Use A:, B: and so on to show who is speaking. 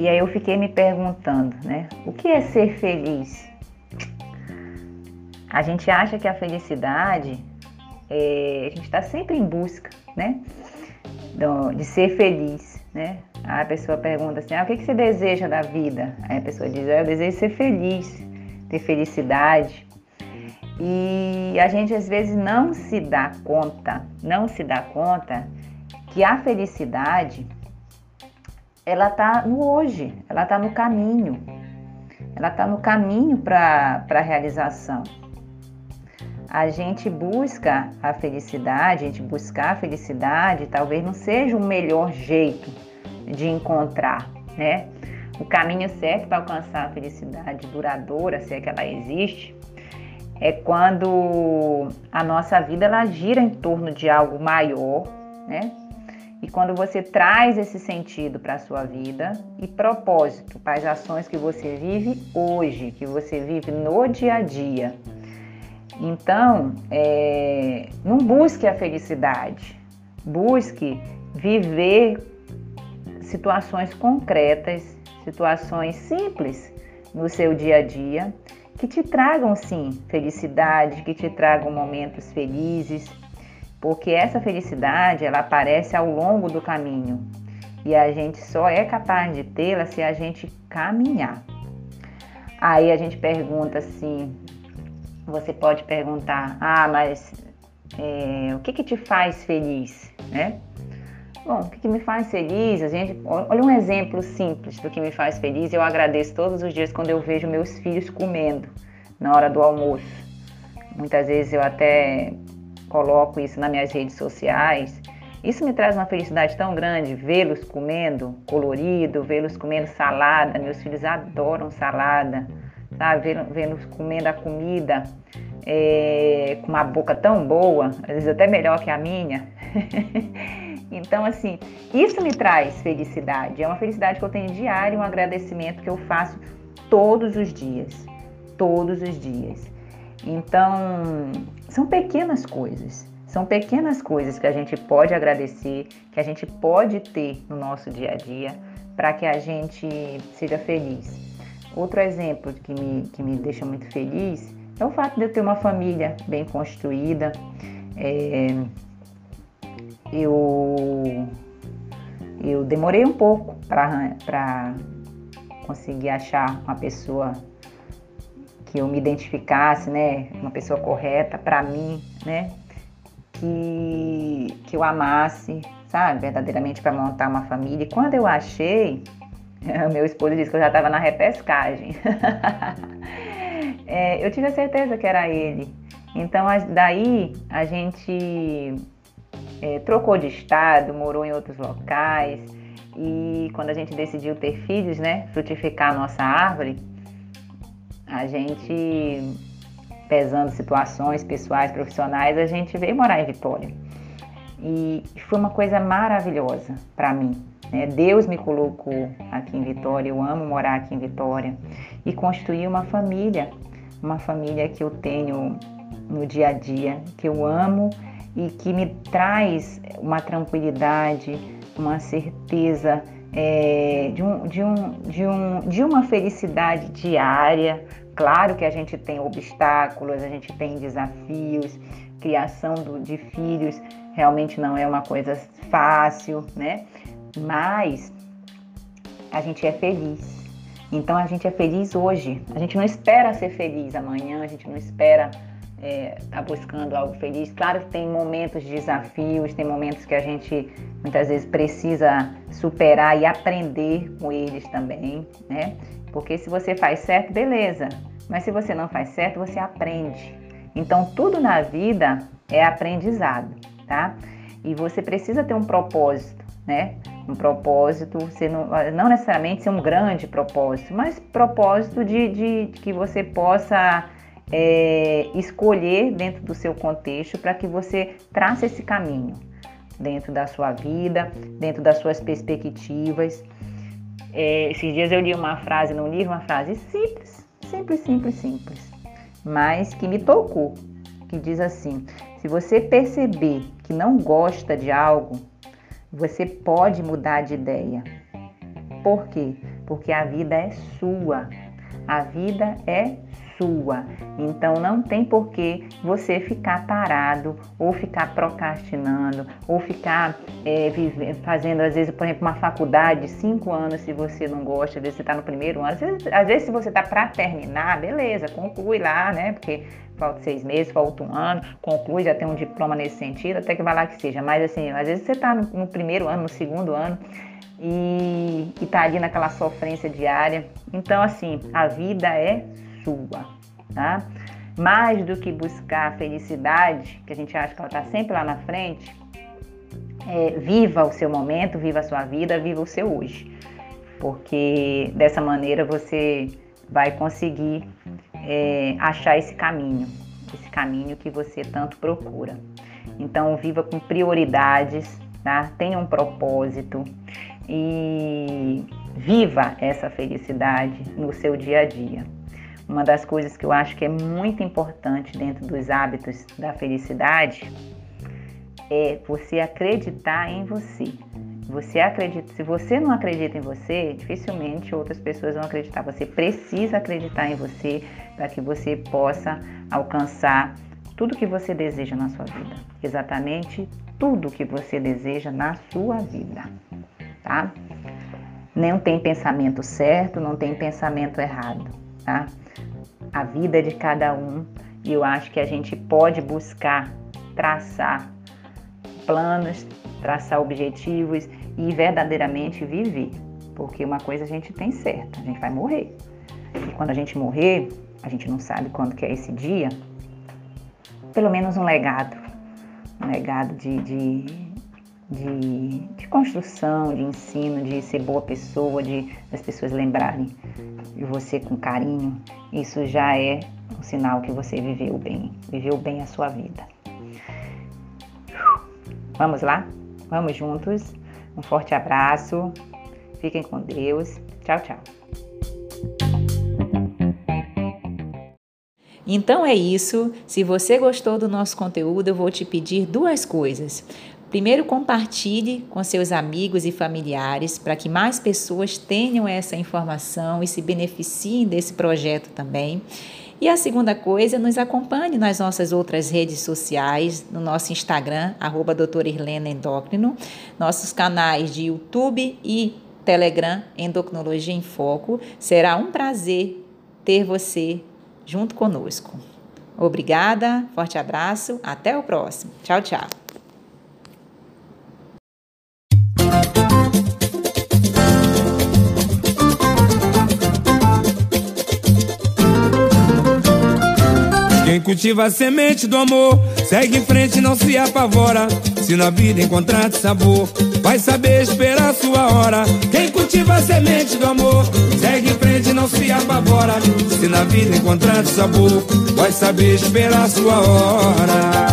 A: E aí eu fiquei me perguntando, né? O que é ser feliz? A gente acha que a felicidade, é, a gente está sempre em busca, né? De ser feliz, né? A pessoa pergunta assim, ah, o que, que você deseja da vida? Aí a pessoa diz, ah, eu desejo ser feliz, ter felicidade. E a gente às vezes não se dá conta, não se dá conta que a felicidade ela está no hoje, ela está no caminho, ela está no caminho para a realização. A gente busca a felicidade, a gente buscar a felicidade talvez não seja o melhor jeito de encontrar, né? O caminho certo para alcançar a felicidade duradoura, se é que ela existe, é quando a nossa vida ela gira em torno de algo maior, né? E quando você traz esse sentido para a sua vida e propósito para as ações que você vive hoje, que você vive no dia a dia. Então, é, não busque a felicidade, busque viver situações concretas, situações simples no seu dia a dia, que te tragam sim felicidade, que te tragam momentos felizes, porque essa felicidade ela aparece ao longo do caminho e a gente só é capaz de tê-la se a gente caminhar. Aí a gente pergunta assim, você pode perguntar, ah, mas é, o que que te faz feliz, né? Bom, o que, me faz feliz? A gente, olha um exemplo simples do que me faz feliz. Eu agradeço todos os dias quando eu vejo meus filhos comendo na hora do almoço. Muitas vezes eu até coloco isso nas minhas redes sociais. Isso me traz uma felicidade tão grande, vê-los comendo colorido, vê-los comendo salada. Meus filhos adoram salada, sabe? Vê-los comendo a comida é, com uma boca tão boa, às vezes até melhor que a minha. então, assim, isso me traz felicidade. É uma felicidade que eu tenho diária, um agradecimento que eu faço todos os dias. Todos os dias. Então, são pequenas coisas. São pequenas coisas que a gente pode agradecer, que a gente pode ter no nosso dia a dia para que a gente seja feliz. Outro exemplo que me, que me deixa muito feliz é o fato de eu ter uma família bem construída. É, eu, eu demorei um pouco para conseguir achar uma pessoa que eu me identificasse, né, uma pessoa correta para mim, né, que, que eu amasse, sabe, verdadeiramente para montar uma família. E quando eu achei, meu esposo disse que eu já estava na repescagem. é, eu tive a certeza que era ele. Então, daí a gente é, trocou de estado, morou em outros locais. E quando a gente decidiu ter filhos, né, frutificar a nossa árvore, a gente, pesando situações pessoais, profissionais, a gente veio morar em Vitória. E foi uma coisa maravilhosa para mim. Né? Deus me colocou aqui em Vitória, eu amo morar aqui em Vitória e construir uma família, uma família que eu tenho no dia a dia, que eu amo e que me traz uma tranquilidade, uma certeza é, de, um, de, um, de, um, de uma felicidade diária. Claro que a gente tem obstáculos, a gente tem desafios, criação do, de filhos realmente não é uma coisa fácil, né? Mas a gente é feliz. Então a gente é feliz hoje. A gente não espera ser feliz amanhã, a gente não espera é, tá buscando algo feliz. Claro que tem momentos de desafios, tem momentos que a gente muitas vezes precisa superar e aprender com eles também, né? Porque se você faz certo, beleza. Mas se você não faz certo, você aprende. Então tudo na vida é aprendizado, tá? E você precisa ter um propósito, né? Um propósito, você não, não necessariamente ser um grande propósito, mas propósito de, de, de que você possa é, escolher dentro do seu contexto para que você trace esse caminho dentro da sua vida, dentro das suas perspectivas. É, esses dias eu li uma frase no livro, uma frase simples, simples, simples, simples, mas que me tocou. que diz assim: se você perceber que não gosta de algo, você pode mudar de ideia. Por quê? Porque a vida é sua. A vida é sua. Então não tem por que você ficar parado ou ficar procrastinando ou ficar é, fazendo, às vezes, por exemplo, uma faculdade de cinco anos se você não gosta, às vezes você está no primeiro ano, às vezes, às vezes se você está para terminar, beleza, conclui lá, né? Porque falta seis meses, falta um ano, conclui, já tem um diploma nesse sentido, até que vai lá que seja. Mas assim, às vezes você está no, no primeiro ano, no segundo ano e, está ali naquela sofrência diária. Então, assim, a vida é sua, tá? Mais do que buscar a felicidade, que a gente acha que ela está sempre lá na frente, é, viva o seu momento, viva a sua vida, viva o seu hoje. Porque dessa maneira você vai conseguir é, achar esse caminho, esse caminho que você tanto procura. Então, viva com prioridades, tá? tenha um propósito e viva essa felicidade no seu dia a dia. Uma das coisas que eu acho que é muito importante dentro dos hábitos da felicidade é você acreditar em você. Você acredita, se você não acredita em você, dificilmente outras pessoas vão acreditar. Você precisa acreditar em você para que você possa alcançar tudo que você deseja na sua vida. Exatamente tudo que você deseja na sua vida tá? Não tem pensamento certo, não tem pensamento errado, tá? A vida de cada um e eu acho que a gente pode buscar traçar planos, traçar objetivos e verdadeiramente viver. Porque uma coisa a gente tem certa, a gente vai morrer. E quando a gente morrer, a gente não sabe quando que é esse dia, pelo menos um legado. Um legado de, de de, de, construção, de ensino, de ser boa pessoa, de as pessoas lembrarem de você com carinho, isso já é um sinal que você viveu bem, viveu bem a sua vida. Vamos lá? Vamos juntos. Um forte abraço. Fiquem com Deus. Tchau, tchau.
B: Então é isso. Se você gostou do nosso conteúdo, eu vou te pedir duas coisas. Primeiro, compartilhe com seus amigos e familiares para que mais pessoas tenham essa informação e se beneficiem desse projeto também. E a segunda coisa, nos acompanhe nas nossas outras redes sociais, no nosso Instagram, arroba Endócrino, nossos canais de YouTube e Telegram, Endocrinologia em Foco. Será um prazer ter você junto conosco. Obrigada, forte abraço, até o próximo. Tchau, tchau.
C: Cultiva a semente do amor, segue em frente, não se apavora. Se na vida encontrar sabor, vai saber esperar sua hora. Quem cultiva a semente do amor, segue em frente, não se apavora. Se na vida encontrar sabor, vai saber esperar sua hora.